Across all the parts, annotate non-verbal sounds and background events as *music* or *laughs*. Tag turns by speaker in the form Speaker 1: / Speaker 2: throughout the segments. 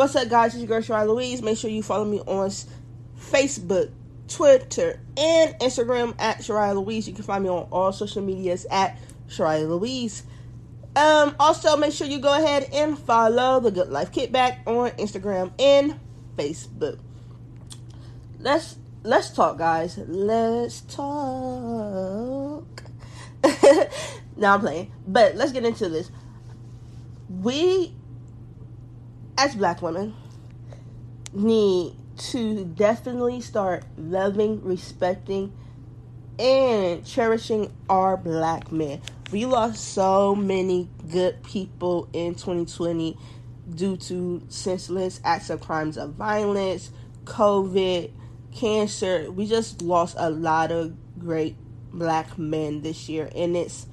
Speaker 1: What's up, guys? It's your girl, Shariah Louise. Make sure you follow me on Facebook, Twitter, and Instagram at Shariah Louise. You can find me on all social medias at Shariah Louise. Um, also, make sure you go ahead and follow the Good Life Kickback on Instagram and Facebook. Let's let's talk, guys. Let's talk. *laughs* now I'm playing, but let's get into this. We, as black women, need to definitely start loving, respecting, and cherishing our black men. We lost so many good people in 2020 due to senseless acts of crimes of violence, COVID, cancer. We just lost a lot of great black men this year, and it's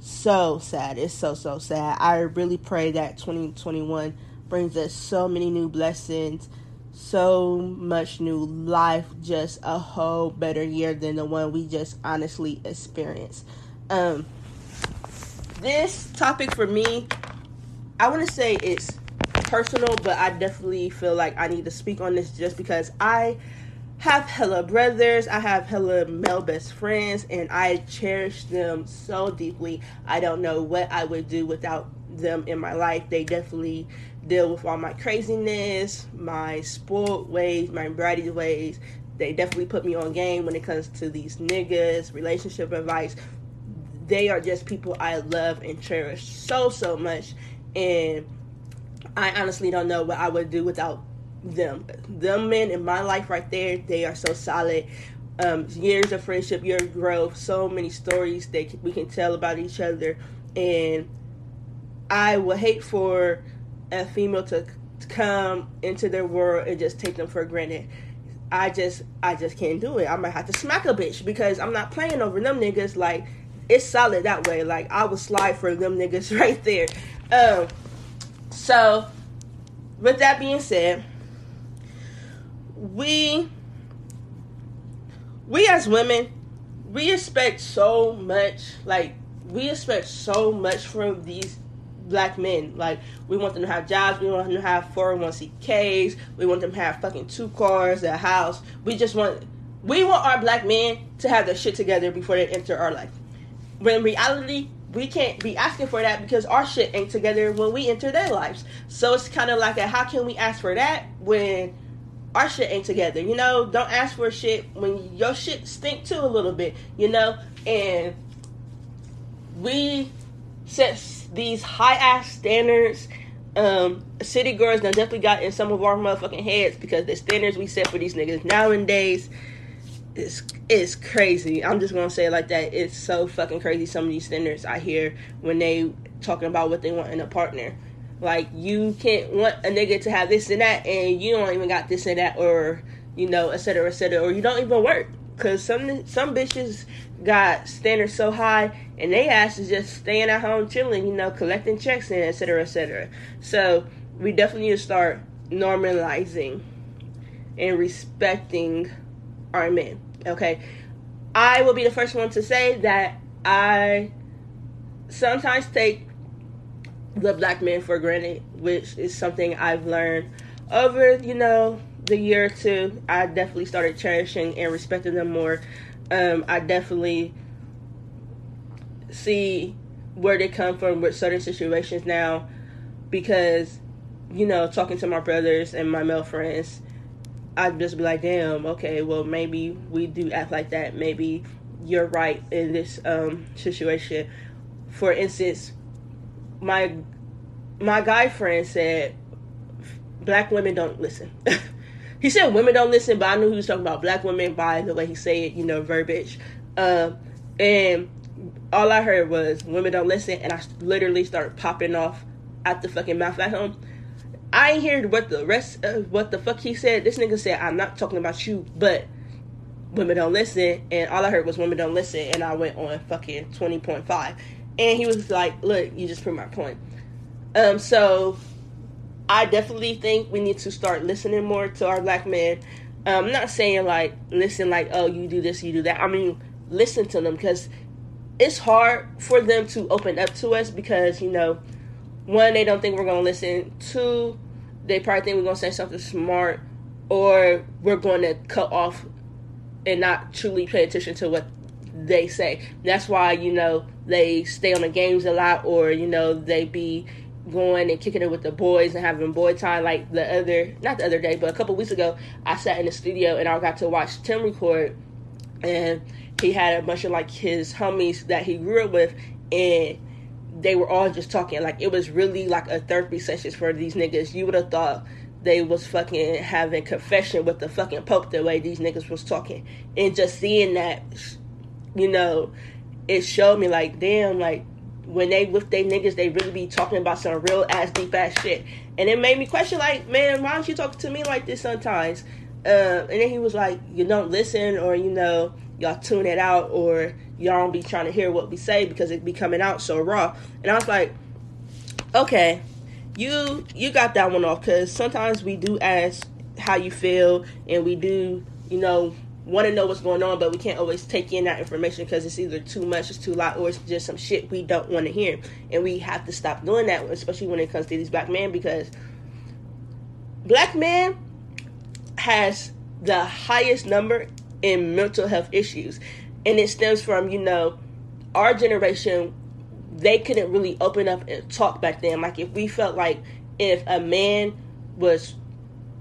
Speaker 1: so sad. It's so, so sad. I really pray that 2021 brings us so many new blessings, so much new life, just a whole better year than the one we just honestly experienced. Um, this topic for me, I want to say it's personal, but I definitely feel like I need to speak on this just because I have hella brothers, I have hella male best friends, and I cherish them so deeply. I don't know what I would do without them in my life. They definitely deal with all my craziness, my spoiled ways, my bratty ways. They definitely put me on game when it comes to these niggas, relationship advice. They are just people I love and cherish so, so much. And I honestly don't know what I would do without them. Them men in my life right there, they are so solid. Um, years of friendship, years of growth, so many stories that we can tell about each other. And I would hate for a female to, to come into their world and just take them for granted. I just I just can't do it. I might have to smack a bitch because I'm not playing over them niggas. Like it's solid that way. Like I would slide for them niggas *laughs* right there. Um, so with that being said, we we as women we expect so much like we expect so much from these black men like we want them to have jobs we want them to have 401ks we want them to have fucking two cars a house we just want we want our black men to have their shit together before they enter our life when in reality we can't be asking for that because our shit ain't together when we enter their lives so it's kind of like a how can we ask for that when our shit ain't together. You know, don't ask for shit when your shit stink too a little bit. You know, and we set these high ass standards. Um, city girls now definitely got in some of our motherfucking heads because the standards we set for these niggas nowadays is is crazy. I'm just gonna say it like that. It's so fucking crazy. Some of these standards I hear when they talking about what they want in a partner. Like you can't want a nigga to have this and that, and you don't even got this and that, or you know, et cetera, et cetera, or you don't even work. Cause some some bitches got standards so high, and they ass is just staying at home chilling, you know, collecting checks and et cetera, et cetera. So we definitely need to start normalizing and respecting our men. Okay, I will be the first one to say that I sometimes take the black man for granted, which is something I've learned over, you know, the year or two. I definitely started cherishing and respecting them more. Um, I definitely see where they come from with certain situations now because, you know, talking to my brothers and my male friends, I'd just be like, damn, okay, well, maybe we do act like that. Maybe you're right in this um, situation. For instance, my my guy friend said black women don't listen. *laughs* he said women don't listen, but I knew he was talking about black women by the way he said you know, verbiage. Uh, and all I heard was women don't listen, and I literally started popping off at the fucking mouth at him. I ain't heard what the rest of what the fuck he said. This nigga said, I'm not talking about you, but women don't listen. And all I heard was women don't listen. And I went on fucking 20.5. And he was like, look, you just proved my point. Um, so I definitely think we need to start listening more to our black men. Um, I'm not saying like listen like oh you do this you do that. I mean listen to them because it's hard for them to open up to us because you know one they don't think we're gonna listen. Two they probably think we're gonna say something smart, or we're going to cut off and not truly pay attention to what they say. That's why you know they stay on the games a lot, or you know they be going and kicking it with the boys and having boy time. Like the other, not the other day, but a couple weeks ago, I sat in the studio and I got to watch Tim record, and he had a bunch of like his homies that he grew up with, and they were all just talking. Like it was really like a therapy session for these niggas. You would have thought they was fucking having confession with the fucking pope the way these niggas was talking, and just seeing that, you know, it showed me like damn, like when they with they niggas, they really be talking about some real ass deep ass shit, and it made me question like, man, why don't you talk to me like this sometimes? Uh, and then he was like, you don't listen, or you know, y'all tune it out, or y'all don't be trying to hear what we say because it be coming out so raw. And I was like, okay, you you got that one off because sometimes we do ask how you feel, and we do, you know, want to know what's going on, but we can't always take in that information because it's either too much, it's too loud, or it's just some shit we don't want to hear. And we have to stop doing that, especially when it comes to these black men, because black men has the highest number in mental health issues. And it stems from, you know, our generation, they couldn't really open up and talk back then. Like, if we felt like if a man was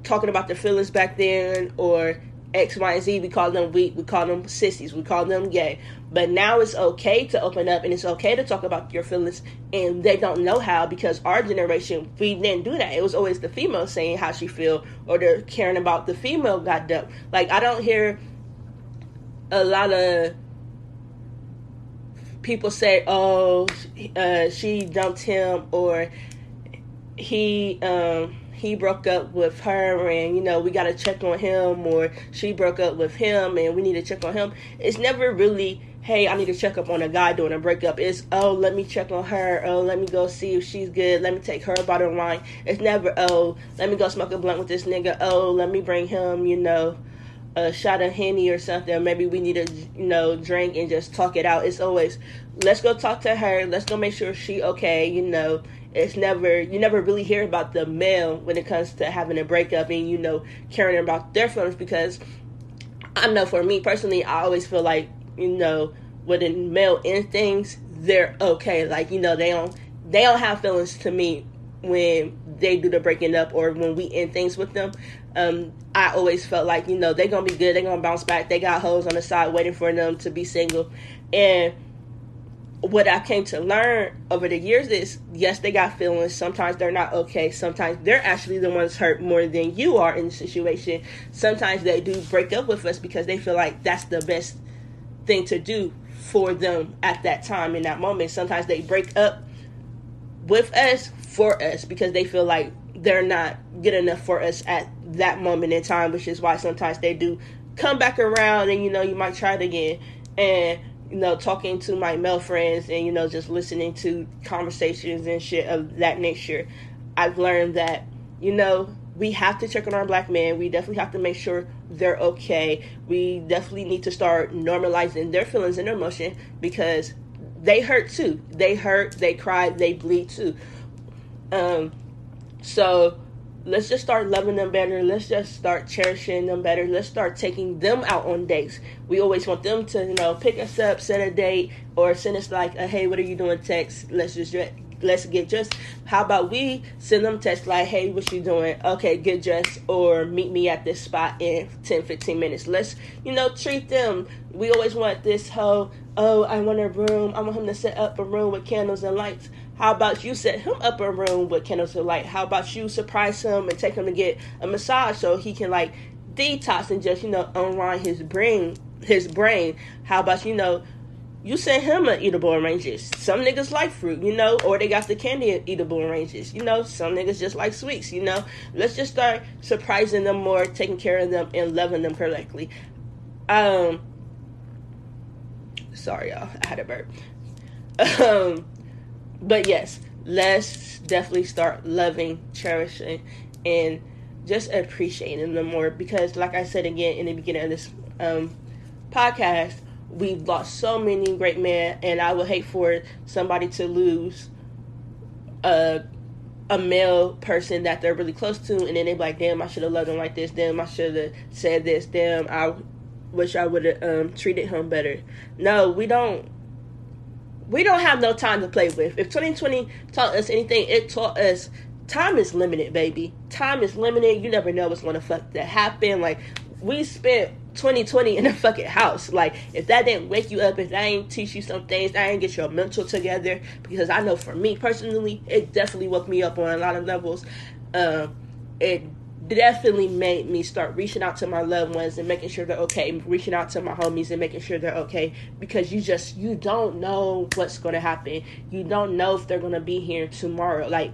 Speaker 1: talking about their feelings back then or X, Y, and Z. We call them weak. We call them sissies. We call them gay. But now it's okay to open up and it's okay to talk about your feelings. And they don't know how because our generation, we didn't do that. It was always the female saying how she feel or they're caring about the female got dumped. Like, I don't hear a lot of people say, oh, uh, she dumped him or he, um, he broke up with her and you know we got to check on him or she broke up with him and we need to check on him. It's never really hey i need to check up on a guy doing a breakup. It's oh let me check on her. Oh let me go see if she's good. Let me take her bottle of wine. It's never oh let me go smoke a blunt with this nigga. Oh let me bring him you know a shot of henny or something. Maybe we need to you know drink and just talk it out. It's always let's go talk to her. Let's go make sure she okay you know it's never you never really hear about the male when it comes to having a breakup and you know caring about their feelings because I know for me personally I always feel like you know with the male in things they're okay. Like you know they don't they don't have feelings to me when they do the breaking up or when we end things with them. Um, I always felt like you know they're gonna be good. They're gonna bounce back. They got hoes on the side waiting for them to be single. And what I came to learn over the years is yes, they got feelings. Sometimes they're not okay. Sometimes they're actually the ones hurt more than you are in the situation. Sometimes they do break up with us because they feel like that's the best thing to do for them at that time in that moment. Sometimes they break up with us for us because they feel like they're not good enough for us at that moment in time, which is why sometimes they do come back around and you know you might try it again and you know, talking to my male friends and, you know, just listening to conversations and shit of that nature, I've learned that, you know, we have to check on our black men. We definitely have to make sure they're okay. We definitely need to start normalizing their feelings and their emotion because they hurt too. They hurt, they cry, they bleed too. Um, so let's just start loving them better. Let's just start cherishing them better. Let's start taking them out on dates. We always want them to, you know, pick us up, set a date, or send us like, a, "Hey, what are you doing?" Text. Let's just let's get dressed. How about we send them text like, "Hey, what you doing?" Okay, get dressed, or meet me at this spot in 10, 15 minutes. Let's, you know, treat them. We always want this whole, oh, I want a room. I want him to set up a room with candles and lights. How about you set him up a room with candles and light? How about you surprise him and take him to get a massage so he can like detox and just you know unwind his brain his brain? How about you know you send him an Edible Arrangements. Some niggas like fruit, you know, or they got the candy Edible Arrangements. You know, some niggas just like sweets, you know. Let's just start surprising them more, taking care of them, and loving them correctly. Um, sorry, y'all, I had a burp. *laughs* Um, but yes, let's definitely start loving, cherishing, and just appreciating them more because, like I said again in the beginning of this um, podcast, we've lost so many great men, and I would hate for somebody to lose a a male person that they're really close to, and then they be like, "Damn, I should have loved him like this. Damn, I should have said this. Damn, I wish I would have um, treated him better." No, we don't. We don't have no time to play with. If 2020 taught us anything, it taught us time is limited, baby. Time is limited. You never know what's to fuck that happen. Like we spent 2020 in a fucking house. Like, if that didn't wake you up, if that ain't teach you some things, that ain't get your mental together, because I know for me personally, it definitely woke me up on a lot of levels. Um, it definitely made me start reaching out to my loved ones and making sure they're okay, reaching out to my homies and making sure they're okay, because you just, you don't know what's going to happen. You don't know if they're going to be here tomorrow. Like,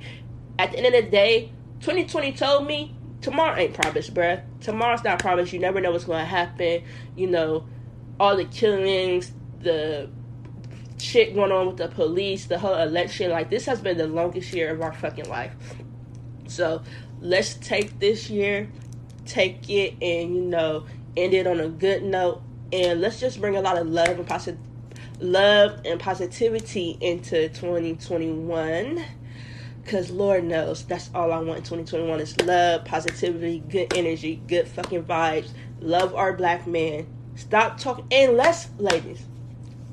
Speaker 1: at the end of the day, 2020 told me tomorrow ain't promised, bruh. Tomorrow's not promised. You never know what's going to happen. You know, all the killings, the shit going on with the police, the whole election. Like, this has been the longest year of our fucking life. So, let's take this year, take it, and, you know, end it on a good note. And let's just bring a lot of love and positive love and positivity into 2021 Cause Lord knows that's all I want in 2021 is love, positivity, good energy, good fucking vibes. Love our black man. Stop talking and less ladies.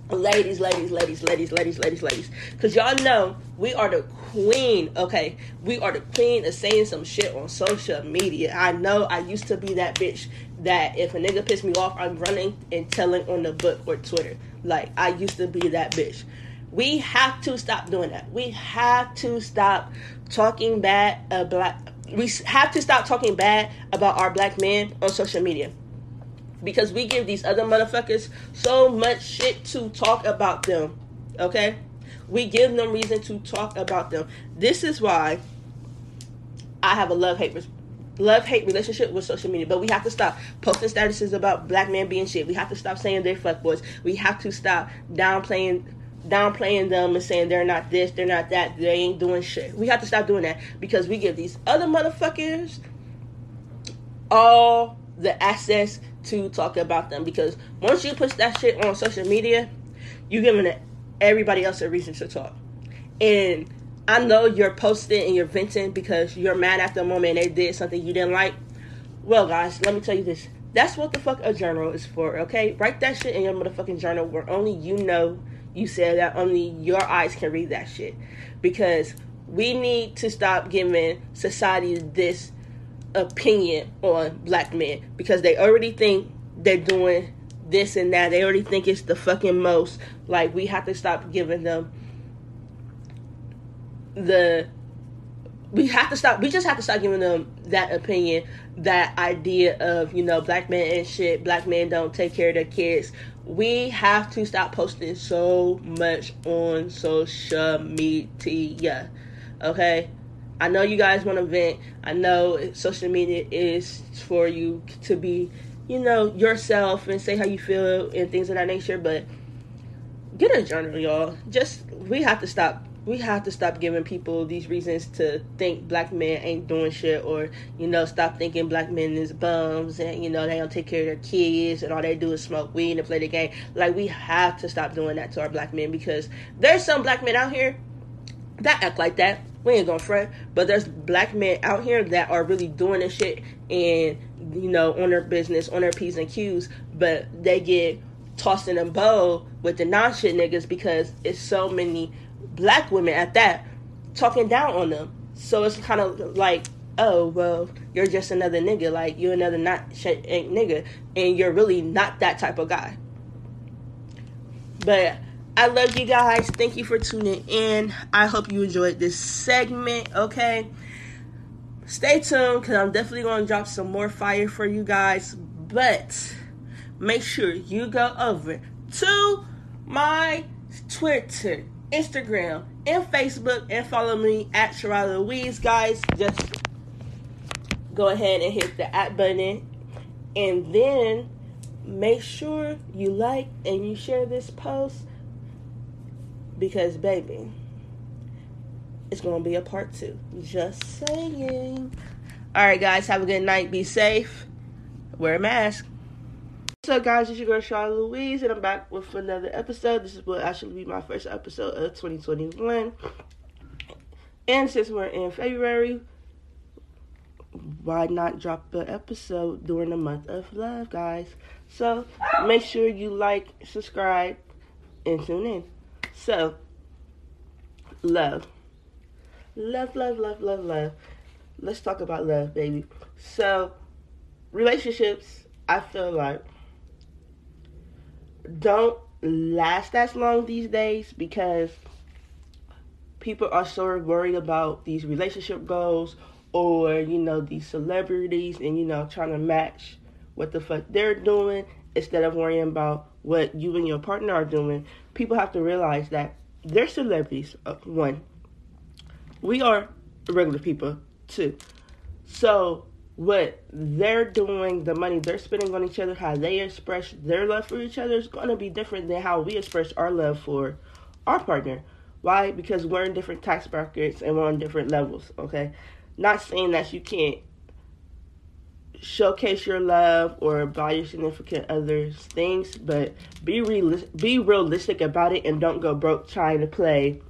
Speaker 1: Ladies, ladies, ladies, ladies, ladies, ladies, ladies. Cause y'all know we are the queen, okay? We are the queen of saying some shit on social media. I know I used to be that bitch that if a nigga pissed me off, I'm running and telling on the book or Twitter. Like I used to be that bitch. We have to stop doing that. We have to stop talking bad about we have to stop talking bad about our black men on social media. Because we give these other motherfuckers so much shit to talk about them. Okay? We give them reason to talk about them. This is why I have a love hate love hate relationship with social media. But we have to stop posting statuses about black men being shit. We have to stop saying they're fuckboys. We have to stop downplaying downplaying them and saying they're not this, they're not that, they ain't doing shit. We have to stop doing that because we give these other motherfuckers all the access to talk about them. Because once you push that shit on social media, you're giving everybody else a reason to talk. And I know you're posting and you're venting because you're mad at the moment they did something you didn't like. Well, guys, let me tell you this. That's what the fuck a journal is for, okay? Write that shit in your motherfucking journal where only you know you said that only your eyes can read that shit. Because we need to stop giving society this opinion on black men because they already think they're doing this and that. They already think it's the fucking most. Like we have to stop giving them the we have to stop we just have to stop giving them that opinion that idea of you know black men and shit black men don't take care of their kids we have to stop posting so much on social media okay i know you guys want to vent i know social media is for you to be you know yourself and say how you feel and things of that nature but get a journal y'all. Just we have to stop we have to stop giving people these reasons to think black men ain't doing shit or you know stop thinking black men is bums and you know they don't take care of their kids and all they do is smoke weed and play the game. Like we have to stop doing that to our black men because there's some black men out here that act like that we ain't gonna front but there's black men out here that are really doing this shit and you know on their business on their p's and q's but they get tossed in a bowl with the non-shit niggas because it's so many black women at that talking down on them. So it's kind of like, oh well, you're just another nigga. Like you're another not shit nigga, and you're really not that type of guy. But I love you guys. Thank you for tuning in. I hope you enjoyed this segment. Okay. Stay tuned because I'm definitely going to drop some more fire for you guys. But make sure you go over to my Twitter Instagram, and Facebook, and follow me at Sharada Louise. Guys, just go ahead and hit the at button, and then make sure you like and you share this post because, baby, it's to be a part two. Just saying. All right, guys, have a good night. Be safe. Wear a mask. What's up, guys? It's your girl Charlotte Louise, and I'm back with another episode. This is what actually be my first episode of 2021. And since we're in February, why not drop an episode during the month of love, guys? So make sure you like, subscribe, and tune in. So, love. Love, love, love, love, love. Let's talk about love, baby. So, relationships, I feel like, don't last as long these days because people are sort of worried about these relationship goals or you know these celebrities and you know trying to match what the fuck they're doing instead of worrying about what you and your partner are doing people have to realize that they're celebrities uh, one. We are regular people too so what they're doing the money they're spending on each other how they express their love for each other is going to be different than how we express our love for our partner. Why? Because we're in different tax brackets and we're on different levels okay? Not saying that you can't showcase your love or buy your significant others things, but be real be realistic about it and don't go broke trying to play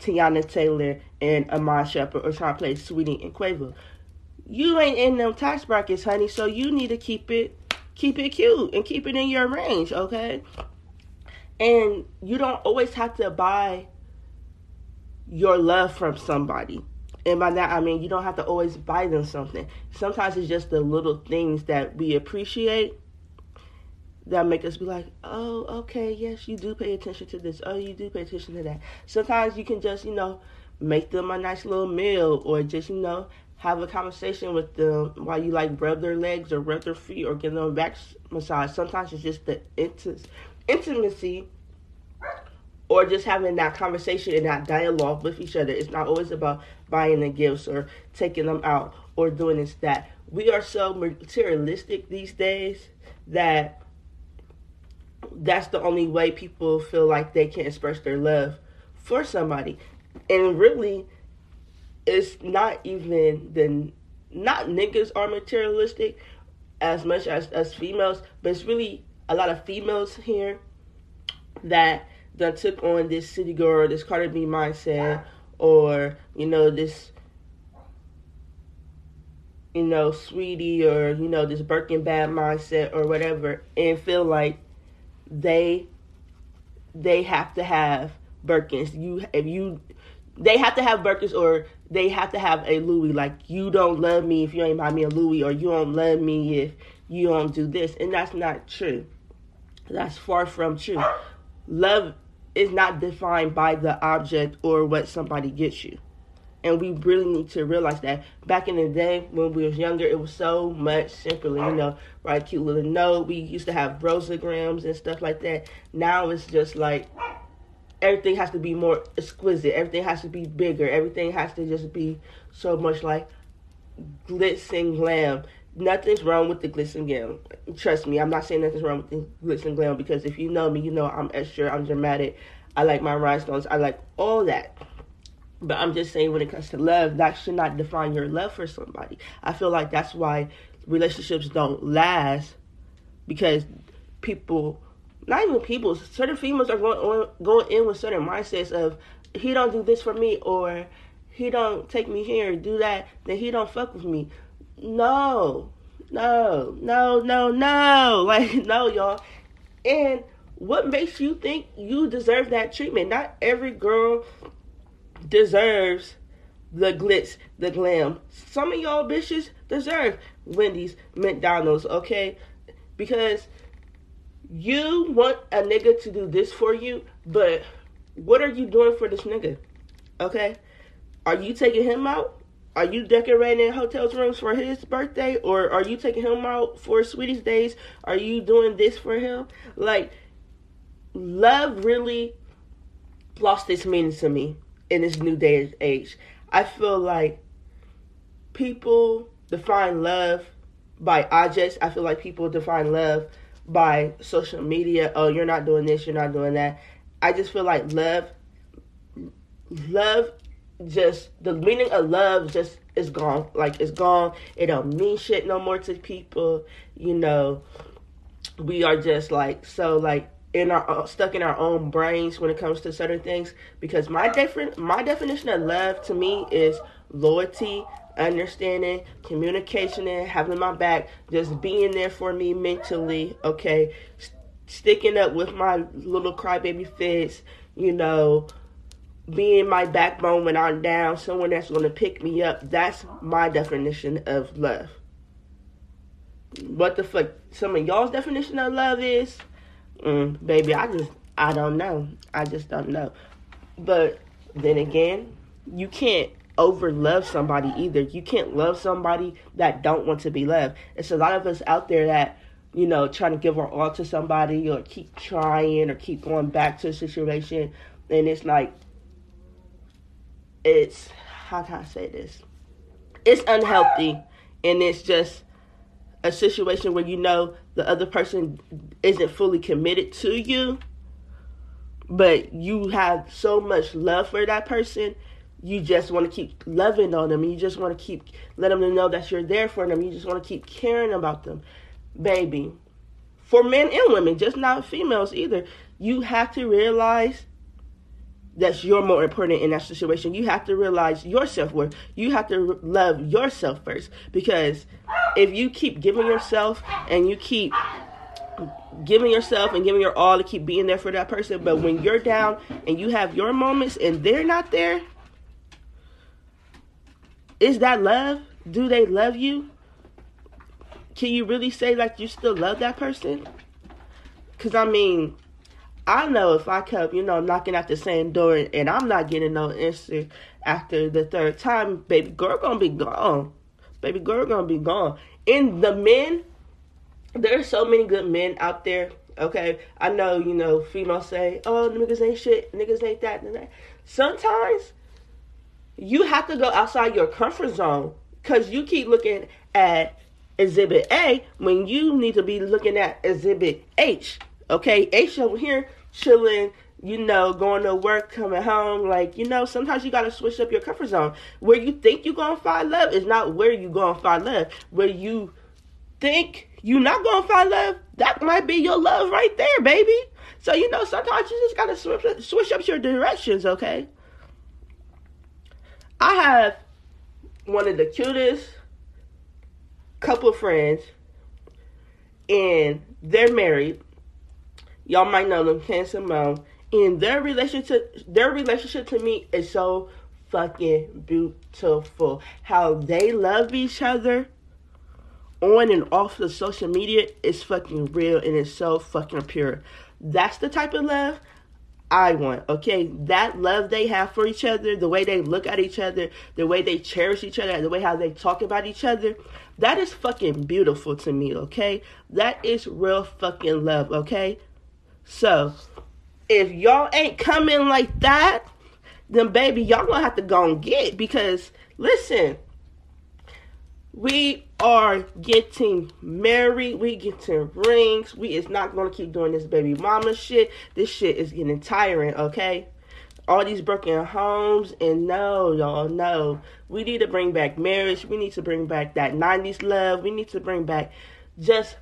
Speaker 1: Teyana Taylor and Iman Shumpert or trying to play Saweetie and Quavo. You ain't in them tax brackets, honey, so you need to keep it keep it cute and keep it in your range, okay? And you don't always have to buy your love from somebody. And by that, I mean you don't have to always buy them something. Sometimes it's just the little things that we appreciate that make us be like, oh, okay, yes, you do pay attention to this. Oh, you do pay attention to that. Sometimes you can just, you know, make them a nice little meal or just, you know, have a conversation with them while you like rub their legs or rub their feet or give them a back massage. Sometimes it's just the intimacy or just having that conversation and that dialogue with each other. It's not always about buying the gifts or taking them out or doing this that. We are so materialistic these days that that's the only way people feel like they can express their love for somebody. And really it's not even the not niggas are materialistic as much as us females, but it's really a lot of females here that that took on this city girl, this Cardi B mindset, or you know this, you know, Saweetie or you know this Birkin bad mindset, or whatever, and feel like they they have to have Birkins. You if you they have to have Birkins or they have to have a Louis. Like you don't love me if you ain't buy me a Louis, or you don't love me if you don't do this, and that's not true. That's far from true. Love is not defined by the object or what somebody gets you. And we really need to realize that back in the day when we was younger, it was so much simpler, you know, write cute little note. We used to have rosograms and stuff like that. Now it's just like everything has to be more exquisite. Everything has to be bigger. Everything has to just be so much like glitz and glam nothing's wrong with the glitz and glam. Trust me, I'm not saying nothing's wrong with the glitz and glam because if you know me, you know I'm extra, I'm dramatic. I like my rhinestones. I like all that. But I'm just saying when it comes to love, that should not define your love for somebody. I feel like that's why relationships don't last because people not even people, certain females are going on, going in with certain mindsets of he don't do this for me or he don't take me here, do that, then he don't fuck with me no, no, no, no, no. *laughs* Like, no, y'all. And what makes you think you deserve that treatment? Not every girl deserves the glitz, the glam. Some of y'all bitches deserve Wendy's, McDonald's, okay? Because you want a nigga to do this for you, but what are you doing for this nigga? Okay? Are you taking him out? Are you decorating hotels rooms for his birthday, or are you taking him out for Sweetie's days? Are you doing this for him? Like, love really lost its meaning to me in this new day and age. I feel like people define love by objects. I feel like people define love by social media. Oh, you're not doing this, you're not doing that. I just feel like love love just the meaning of love just is gone. Like it's gone. It don't mean shit no more to people. You know, we are just like so like in our uh, stuck in our own brains when it comes to certain things because my different my definition of love to me is loyalty understanding communication and having my back just being there for me mentally okay S- sticking up with my little crybaby fits you know being my backbone when i'm down someone that's going to pick me up that's my definition of love what the fuck some of y'all's definition of love is Mm, baby, I just, I don't know. I just don't know. But then again, you can't over love somebody either. You can't love somebody that don't want to be loved. It's a lot of us out there that, you know, trying to give our all to somebody or keep trying or keep going back to a situation. And it's like, it's, how can I say this? It's unhealthy and it's just a situation where you know the other person isn't fully committed to you, but you have so much love for that person, you just want to keep loving on them. You just want to keep letting them know that you're there for them. You just want to keep caring about them. Baby, for men and women, just not females either, you have to realize that you're more important in that situation. You have to realize your self worth. You have to love yourself first. Because if you keep giving yourself and you keep giving yourself and giving your all to keep being there for that person, but when you're down and you have your moments and they're not there, is that love? Do they love you? Can you really say like you still love that person? Because I mean, I know if I kept, you know, knocking at the same door and I'm not getting no answer after the third time, baby girl gonna be gone. Baby girl gonna be gone. And the men, there's so many good men out there. Okay, I know, you know, females say, "Oh, niggas ain't shit, niggas ain't that." And that. Sometimes you have to go outside your comfort zone because you keep looking at Exhibit A when you need to be looking at Exhibit H. Okay, H over here chilling, you know, going to work, coming home. Like, you know, sometimes you got to switch up your comfort zone. Where you think you're going to find love is not where you going to find love. Where you think you're not going to find love, that might be your love right there, baby. So, you know, sometimes you just got to switch, switch up your directions, okay? I have one of the cutest couple friends, and they're married Y'all might know them, Ken Simone. And their relationship, their relationship to me is so fucking beautiful. How they love each other on and off the social media is fucking real and it's so fucking pure. That's the type of love I want, okay? That love they have for each other, the way they look at each other, the way they cherish each other, the way how they talk about each other, that is fucking beautiful to me, okay? That is real fucking love, okay? So, if y'all ain't coming like that, then baby, y'all gonna have to go and get because listen, we are getting married, we getting rings. We is not gonna keep doing this baby mama shit. This shit is getting tiring, okay? All these broken homes, and no, y'all, no. We need to bring back marriage. We need to bring back that 90s love. We need to bring back just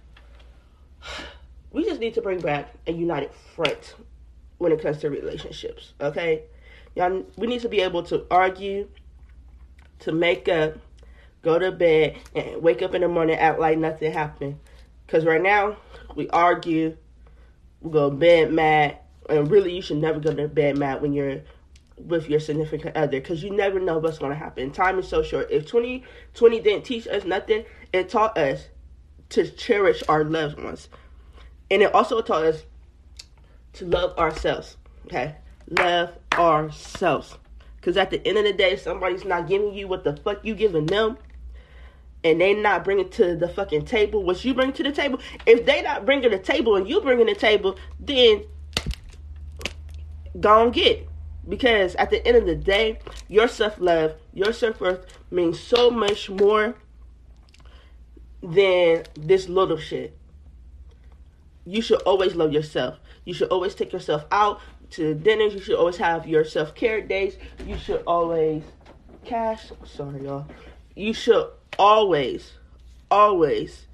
Speaker 1: we just need to bring back a united front when it comes to relationships. Okay, y'all, we need to be able to argue, to make up, go to bed, and wake up in the morning act like nothing happened. Cause right now we argue, we go to bed mad, and really you should never go to bed mad when you're with your significant other because you never know what's going to happen. Time is so short. If 2020 didn't teach us nothing, it taught us to cherish our loved ones. And it also taught us to love ourselves. Okay? Love ourselves. Because at the end of the day, somebody's not giving you what the fuck you giving them. And they not bringing to the fucking table what you bring to the table. If they not bringing the table and you bringing the table, then and get. Because at the end of the day, your self love, your self worth means so much more than this little shit you should always love yourself. You should always take yourself out to dinners. You should always have your self care days. You should always cash. Sorry, y'all. You should always, always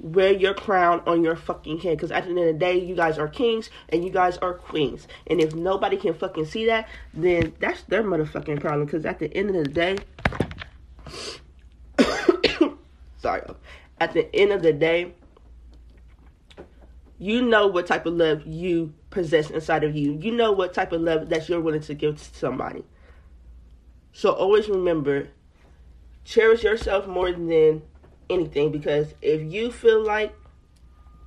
Speaker 1: wear your crown on your fucking head. Because at the end of the day, you guys are kings and you guys are queens. And if nobody can fucking see that, then that's their motherfucking problem. Because at the end of the day, *coughs* sorry, at the end of the day, you know what type of love you possess inside of you. You know what type of love that you're willing to give to somebody. So always remember, cherish yourself more than anything because if you feel like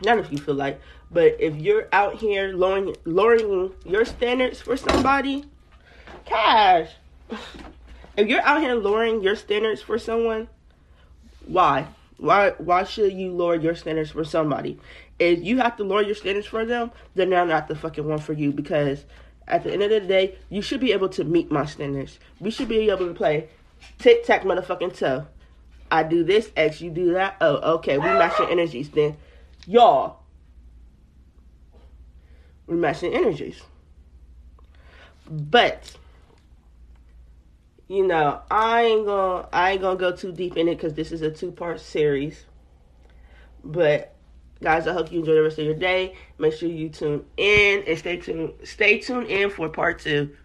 Speaker 1: not if you feel like, but if you're out here lowering lowering your standards for somebody, cash. *laughs* If you're out here lowering your standards for someone, why? Why why should you lower your standards for somebody? If you have to lower your standards for them, then they're not the fucking one for you because at the end of the day, you should be able to meet my standards. We should be able to play tic tac motherfucking toe. I do this, X, you do that. Oh, okay, we match your energies then. Y'all, we matching energies. But you know, I ain't gonna I ain't gonna go too deep in it because this is a two part series. But guys, I hope you enjoy the rest of your day. Make sure you tune in and stay tuned. Stay tuned in for part two.